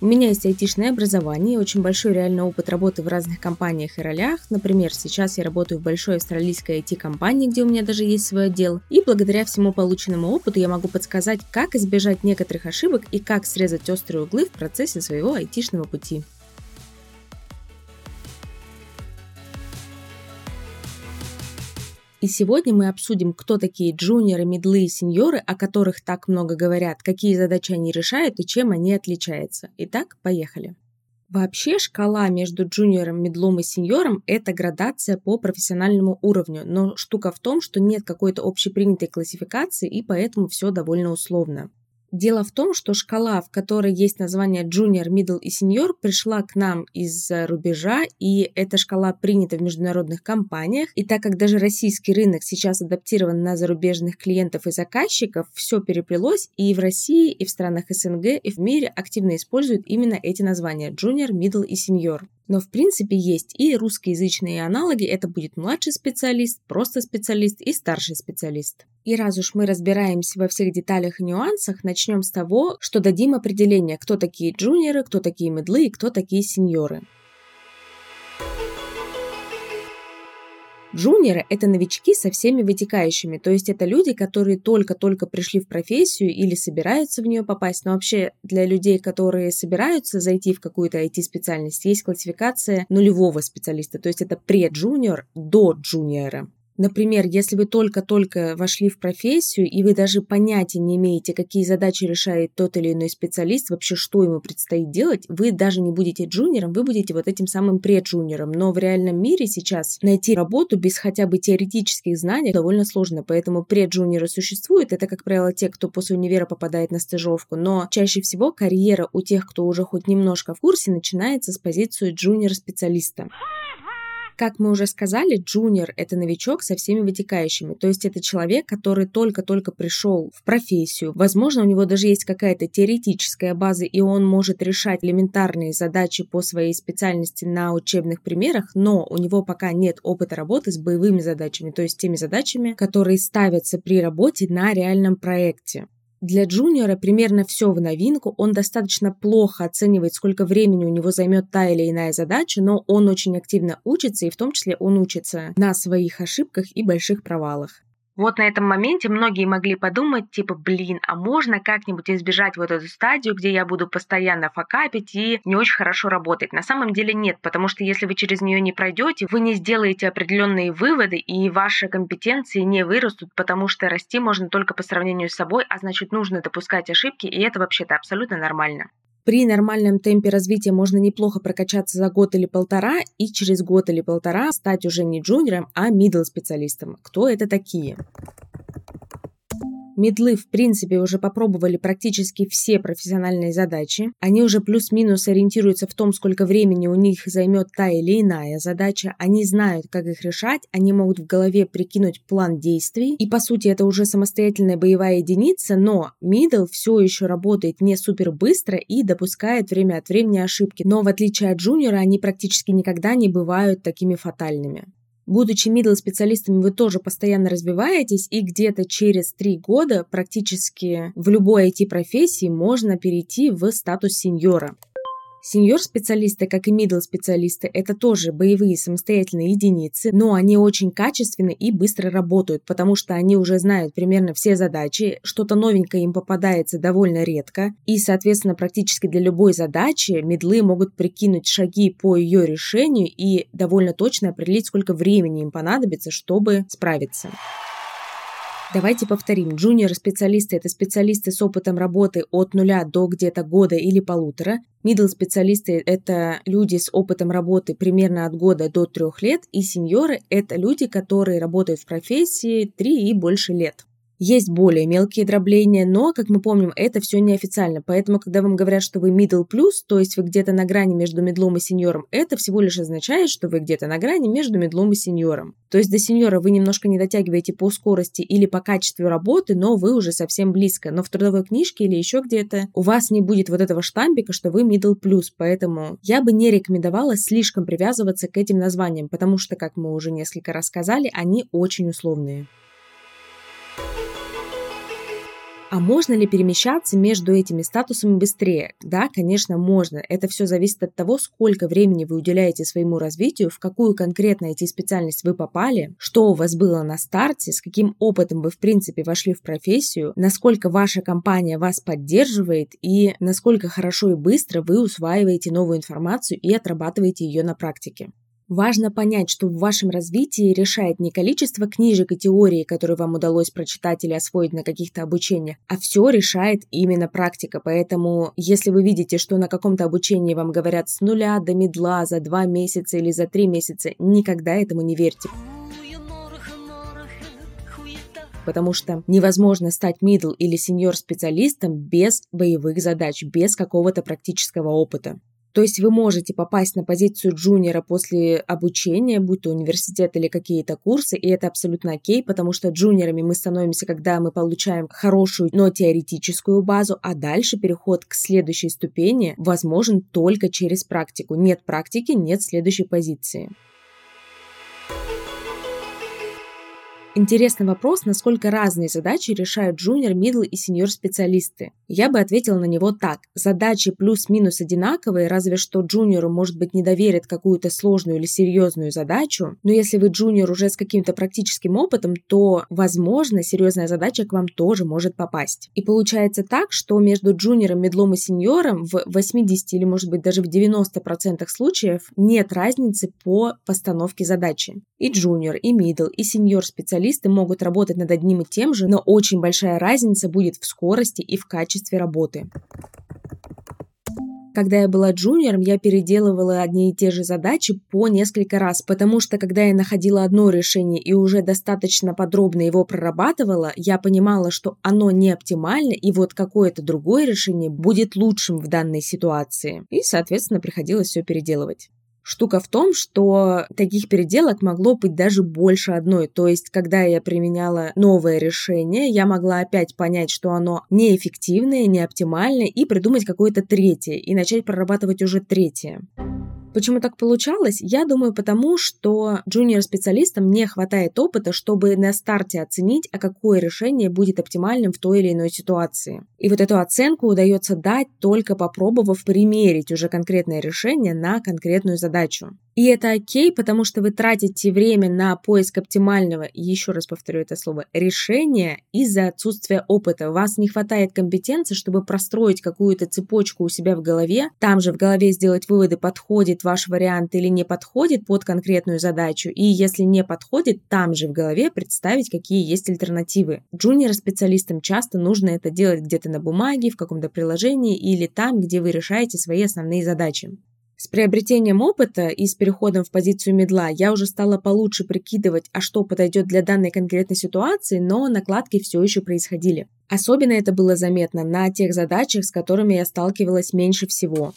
У меня есть айтишное образование и очень большой реальный опыт работы в разных компаниях и ролях. Например, сейчас я работаю в большой австралийской IT-компании, где у меня даже есть свой отдел. И благодаря всему полученному опыту я могу подсказать, как избежать некоторых ошибок и как срезать острые углы в процессе своего айтишного пути. И сегодня мы обсудим, кто такие джуниоры, медлы и сеньоры, о которых так много говорят, какие задачи они решают и чем они отличаются. Итак, поехали. Вообще шкала между джуниором, медлом и сеньором – это градация по профессиональному уровню, но штука в том, что нет какой-то общепринятой классификации, и поэтому все довольно условно. Дело в том, что шкала, в которой есть название junior, middle и senior, пришла к нам из-за рубежа, и эта шкала принята в международных компаниях. И так как даже российский рынок сейчас адаптирован на зарубежных клиентов и заказчиков, все переплелось, и в России, и в странах СНГ, и в мире активно используют именно эти названия junior, middle и senior. Но в принципе есть и русскоязычные аналоги, это будет младший специалист, просто специалист и старший специалист. И раз уж мы разбираемся во всех деталях и нюансах, начнем с того, что дадим определение, кто такие джуниоры, кто такие медлы и кто такие сеньоры. Джуниоры – это новички со всеми вытекающими, то есть это люди, которые только-только пришли в профессию или собираются в нее попасть, но вообще для людей, которые собираются зайти в какую-то IT-специальность, есть классификация нулевого специалиста, то есть это преджуниор до джуниора. Например, если вы только-только вошли в профессию, и вы даже понятия не имеете, какие задачи решает тот или иной специалист, вообще что ему предстоит делать, вы даже не будете джуниором, вы будете вот этим самым преджуниором. Но в реальном мире сейчас найти работу без хотя бы теоретических знаний довольно сложно, поэтому преджуниоры существуют. Это, как правило, те, кто после универа попадает на стажировку, но чаще всего карьера у тех, кто уже хоть немножко в курсе, начинается с позиции джуниор-специалиста. Как мы уже сказали, джуниор – это новичок со всеми вытекающими, то есть это человек, который только-только пришел в профессию. Возможно, у него даже есть какая-то теоретическая база, и он может решать элементарные задачи по своей специальности на учебных примерах, но у него пока нет опыта работы с боевыми задачами, то есть теми задачами, которые ставятся при работе на реальном проекте. Для джуниора примерно все в новинку, он достаточно плохо оценивает, сколько времени у него займет та или иная задача, но он очень активно учится, и в том числе он учится на своих ошибках и больших провалах. Вот на этом моменте многие могли подумать, типа, блин, а можно как-нибудь избежать вот эту стадию, где я буду постоянно факапить и не очень хорошо работать. На самом деле нет, потому что если вы через нее не пройдете, вы не сделаете определенные выводы, и ваши компетенции не вырастут, потому что расти можно только по сравнению с собой, а значит нужно допускать ошибки, и это вообще-то абсолютно нормально. При нормальном темпе развития можно неплохо прокачаться за год или полтора и через год или полтора стать уже не джуниором, а middle специалистом. Кто это такие? Медлы, в принципе, уже попробовали практически все профессиональные задачи. Они уже плюс-минус ориентируются в том, сколько времени у них займет та или иная задача. Они знают, как их решать, они могут в голове прикинуть план действий. И, по сути, это уже самостоятельная боевая единица, но middle все еще работает не супер быстро и допускает время от времени ошибки. Но, в отличие от джуниора, они практически никогда не бывают такими фатальными. Будучи middle специалистами, вы тоже постоянно развиваетесь, и где-то через три года практически в любой IT-профессии можно перейти в статус сеньора. Сеньор-специалисты, как и middle-специалисты, это тоже боевые самостоятельные единицы, но они очень качественны и быстро работают, потому что они уже знают примерно все задачи, что-то новенькое им попадается довольно редко, и, соответственно, практически для любой задачи медлы могут прикинуть шаги по ее решению и довольно точно определить, сколько времени им понадобится, чтобы справиться. Давайте повторим. Джуниор-специалисты – это специалисты с опытом работы от нуля до где-то года или полутора. Мидл-специалисты – это люди с опытом работы примерно от года до трех лет. И сеньоры – это люди, которые работают в профессии три и больше лет. Есть более мелкие дробления, но, как мы помним, это все неофициально. Поэтому, когда вам говорят, что вы middle plus, то есть вы где-то на грани между медлом и сеньором, это всего лишь означает, что вы где-то на грани между медлом и сеньором. То есть до сеньора вы немножко не дотягиваете по скорости или по качеству работы, но вы уже совсем близко. Но в трудовой книжке или еще где-то у вас не будет вот этого штампика, что вы middle plus. Поэтому я бы не рекомендовала слишком привязываться к этим названиям, потому что, как мы уже несколько раз сказали, они очень условные. А можно ли перемещаться между этими статусами быстрее? Да, конечно, можно. Это все зависит от того, сколько времени вы уделяете своему развитию, в какую конкретно IT-специальность вы попали, что у вас было на старте, с каким опытом вы, в принципе, вошли в профессию, насколько ваша компания вас поддерживает и насколько хорошо и быстро вы усваиваете новую информацию и отрабатываете ее на практике. Важно понять, что в вашем развитии решает не количество книжек и теорий, которые вам удалось прочитать или освоить на каких-то обучениях, а все решает именно практика. Поэтому, если вы видите, что на каком-то обучении вам говорят с нуля до медла за два месяца или за три месяца, никогда этому не верьте потому что невозможно стать middle или senior специалистом без боевых задач, без какого-то практического опыта. То есть вы можете попасть на позицию джуниора после обучения, будь то университет или какие-то курсы, и это абсолютно окей, потому что джуниорами мы становимся, когда мы получаем хорошую, но теоретическую базу, а дальше переход к следующей ступени возможен только через практику. Нет практики, нет следующей позиции. Интересный вопрос, насколько разные задачи решают джуниор, мидл и сеньор специалисты. Я бы ответила на него так. Задачи плюс-минус одинаковые, разве что джуниору, может быть, не доверят какую-то сложную или серьезную задачу, но если вы джуниор уже с каким-то практическим опытом, то, возможно, серьезная задача к вам тоже может попасть. И получается так, что между джуниором, мидлом и сеньором в 80 или, может быть, даже в 90% случаев нет разницы по постановке задачи. И джуниор, и мидл, и сеньор специалист специалисты могут работать над одним и тем же, но очень большая разница будет в скорости и в качестве работы. Когда я была джуниором, я переделывала одни и те же задачи по несколько раз, потому что когда я находила одно решение и уже достаточно подробно его прорабатывала, я понимала, что оно не оптимально, и вот какое-то другое решение будет лучшим в данной ситуации. И, соответственно, приходилось все переделывать. Штука в том, что таких переделок могло быть даже больше одной. То есть, когда я применяла новое решение, я могла опять понять, что оно неэффективное, не оптимальное, и придумать какое-то третье, и начать прорабатывать уже третье. Почему так получалось? Я думаю, потому что джуниор-специалистам не хватает опыта, чтобы на старте оценить, а какое решение будет оптимальным в той или иной ситуации. И вот эту оценку удается дать только попробовав примерить уже конкретное решение на конкретную задачу. И это окей, потому что вы тратите время на поиск оптимального, еще раз повторю это слово, решения из-за отсутствия опыта. Вас не хватает компетенции, чтобы простроить какую-то цепочку у себя в голове, там же в голове сделать выводы, подходит ваш вариант или не подходит под конкретную задачу. И если не подходит, там же в голове представить, какие есть альтернативы. Джуниор-специалистам часто нужно это делать где-то на бумаге, в каком-то приложении или там, где вы решаете свои основные задачи. С приобретением опыта и с переходом в позицию медла я уже стала получше прикидывать, а что подойдет для данной конкретной ситуации, но накладки все еще происходили. Особенно это было заметно на тех задачах, с которыми я сталкивалась меньше всего.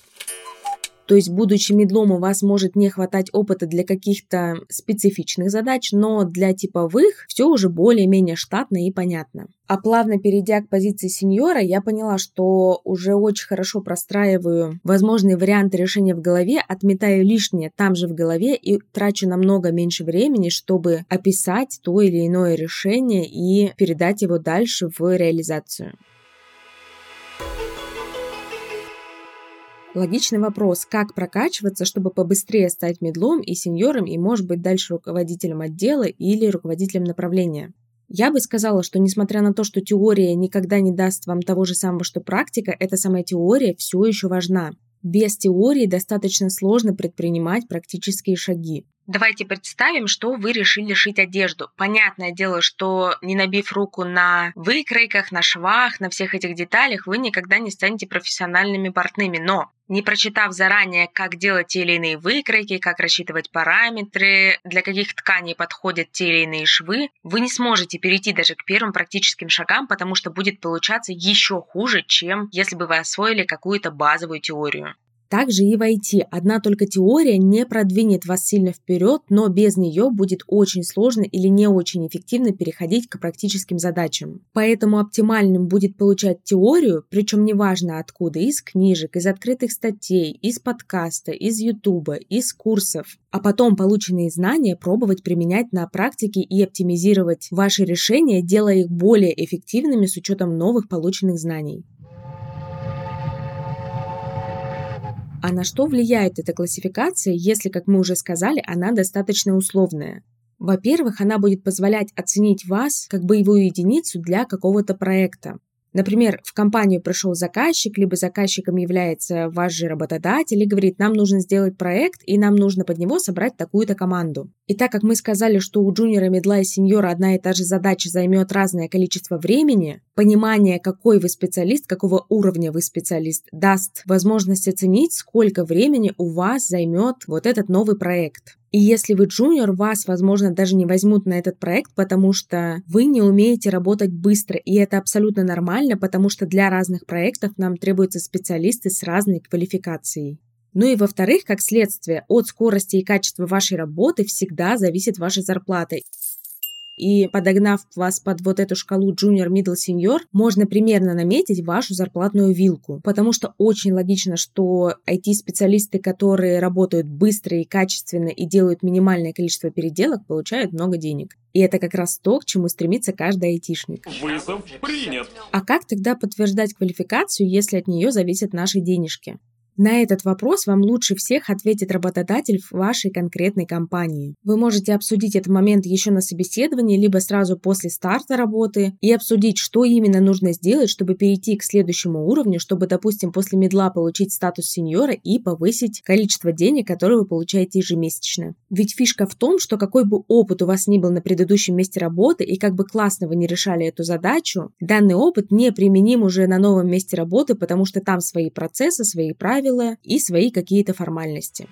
То есть, будучи медлом, у вас может не хватать опыта для каких-то специфичных задач, но для типовых все уже более-менее штатно и понятно. А плавно перейдя к позиции сеньора, я поняла, что уже очень хорошо простраиваю возможные варианты решения в голове, отметаю лишнее там же в голове и трачу намного меньше времени, чтобы описать то или иное решение и передать его дальше в реализацию. Логичный вопрос, как прокачиваться, чтобы побыстрее стать медлом и сеньором и, может быть, дальше руководителем отдела или руководителем направления. Я бы сказала, что несмотря на то, что теория никогда не даст вам того же самого, что практика, эта самая теория все еще важна. Без теории достаточно сложно предпринимать практические шаги. Давайте представим, что вы решили шить одежду. Понятное дело, что не набив руку на выкройках, на швах, на всех этих деталях, вы никогда не станете профессиональными портными. Но не прочитав заранее, как делать те или иные выкройки, как рассчитывать параметры, для каких тканей подходят те или иные швы, вы не сможете перейти даже к первым практическим шагам, потому что будет получаться еще хуже, чем если бы вы освоили какую-то базовую теорию. Также и в IT. Одна только теория не продвинет вас сильно вперед, но без нее будет очень сложно или не очень эффективно переходить к практическим задачам. Поэтому оптимальным будет получать теорию, причем неважно откуда, из книжек, из открытых статей, из подкаста, из ютуба, из курсов. А потом полученные знания пробовать применять на практике и оптимизировать ваши решения, делая их более эффективными с учетом новых полученных знаний. А на что влияет эта классификация, если, как мы уже сказали, она достаточно условная? Во-первых, она будет позволять оценить вас как боевую единицу для какого-то проекта. Например, в компанию пришел заказчик, либо заказчиком является ваш же работодатель и говорит, нам нужно сделать проект, и нам нужно под него собрать такую-то команду. И так как мы сказали, что у джуниора, медла и сеньора одна и та же задача займет разное количество времени, понимание, какой вы специалист, какого уровня вы специалист, даст возможность оценить, сколько времени у вас займет вот этот новый проект. И если вы джуниор, вас, возможно, даже не возьмут на этот проект, потому что вы не умеете работать быстро. И это абсолютно нормально, потому что для разных проектов нам требуются специалисты с разной квалификацией. Ну и во-вторых, как следствие, от скорости и качества вашей работы всегда зависит ваша зарплата и подогнав вас под вот эту шкалу junior, middle, senior, можно примерно наметить вашу зарплатную вилку. Потому что очень логично, что IT-специалисты, которые работают быстро и качественно и делают минимальное количество переделок, получают много денег. И это как раз то, к чему стремится каждый айтишник. Вызов принят. А как тогда подтверждать квалификацию, если от нее зависят наши денежки? На этот вопрос вам лучше всех ответит работодатель в вашей конкретной компании. Вы можете обсудить этот момент еще на собеседовании, либо сразу после старта работы и обсудить, что именно нужно сделать, чтобы перейти к следующему уровню, чтобы, допустим, после медла получить статус сеньора и повысить количество денег, которые вы получаете ежемесячно. Ведь фишка в том, что какой бы опыт у вас ни был на предыдущем месте работы и как бы классно вы не решали эту задачу, данный опыт не применим уже на новом месте работы, потому что там свои процессы, свои правила, правила и свои какие-то формальности.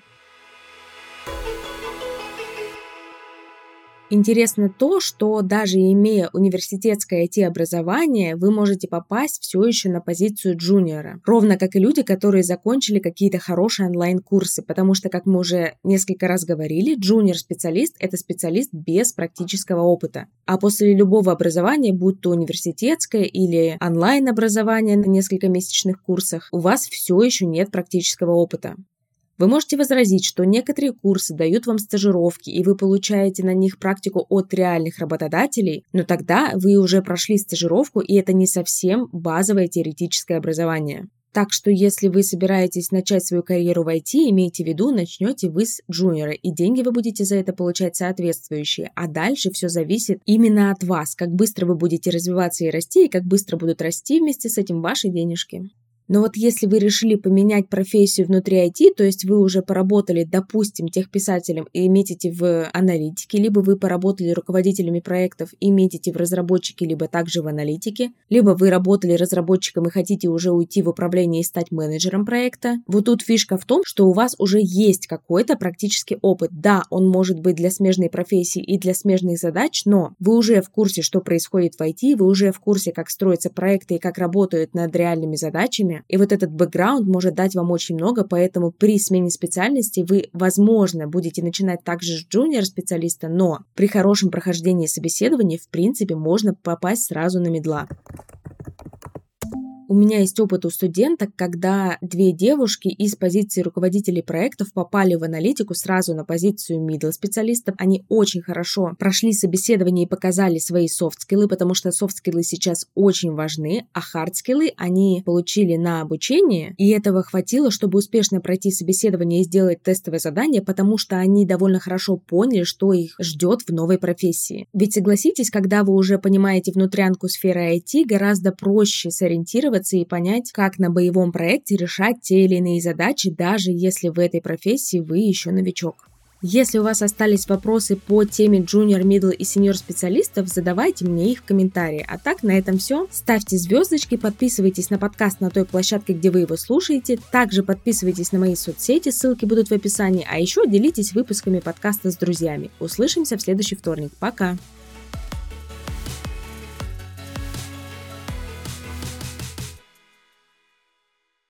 Интересно то, что даже имея университетское IT-образование, вы можете попасть все еще на позицию джуниора. Ровно как и люди, которые закончили какие-то хорошие онлайн-курсы, потому что, как мы уже несколько раз говорили, джуниор-специалист – это специалист без практического опыта. А после любого образования, будь то университетское или онлайн-образование на несколько месячных курсах, у вас все еще нет практического опыта. Вы можете возразить, что некоторые курсы дают вам стажировки, и вы получаете на них практику от реальных работодателей, но тогда вы уже прошли стажировку, и это не совсем базовое теоретическое образование. Так что если вы собираетесь начать свою карьеру в IT, имейте в виду, начнете вы с джуниора, и деньги вы будете за это получать соответствующие. А дальше все зависит именно от вас, как быстро вы будете развиваться и расти, и как быстро будут расти вместе с этим ваши денежки. Но вот если вы решили поменять профессию внутри IT, то есть вы уже поработали, допустим, техписателем и метите в аналитике, либо вы поработали руководителями проектов и метите в разработчике, либо также в аналитике, либо вы работали разработчиком и хотите уже уйти в управление и стать менеджером проекта, вот тут фишка в том, что у вас уже есть какой-то практический опыт. Да, он может быть для смежной профессии и для смежных задач, но вы уже в курсе, что происходит в IT, вы уже в курсе, как строятся проекты и как работают над реальными задачами, и вот этот бэкграунд может дать вам очень много, поэтому при смене специальности вы, возможно, будете начинать также с джуниор-специалиста, но при хорошем прохождении собеседования, в принципе, можно попасть сразу на мидла. У меня есть опыт у студенток, когда две девушки из позиции руководителей проектов попали в аналитику сразу на позицию middle специалистов. Они очень хорошо прошли собеседование и показали свои софт-скиллы, потому что софт-скиллы сейчас очень важны, а хард-скиллы они получили на обучение, и этого хватило, чтобы успешно пройти собеседование и сделать тестовое задание, потому что они довольно хорошо поняли, что их ждет в новой профессии. Ведь согласитесь, когда вы уже понимаете внутрянку сферы IT, гораздо проще сориентироваться сориентироваться и понять, как на боевом проекте решать те или иные задачи, даже если в этой профессии вы еще новичок. Если у вас остались вопросы по теме junior, middle и senior специалистов, задавайте мне их в комментарии. А так, на этом все. Ставьте звездочки, подписывайтесь на подкаст на той площадке, где вы его слушаете. Также подписывайтесь на мои соцсети, ссылки будут в описании. А еще делитесь выпусками подкаста с друзьями. Услышимся в следующий вторник. Пока!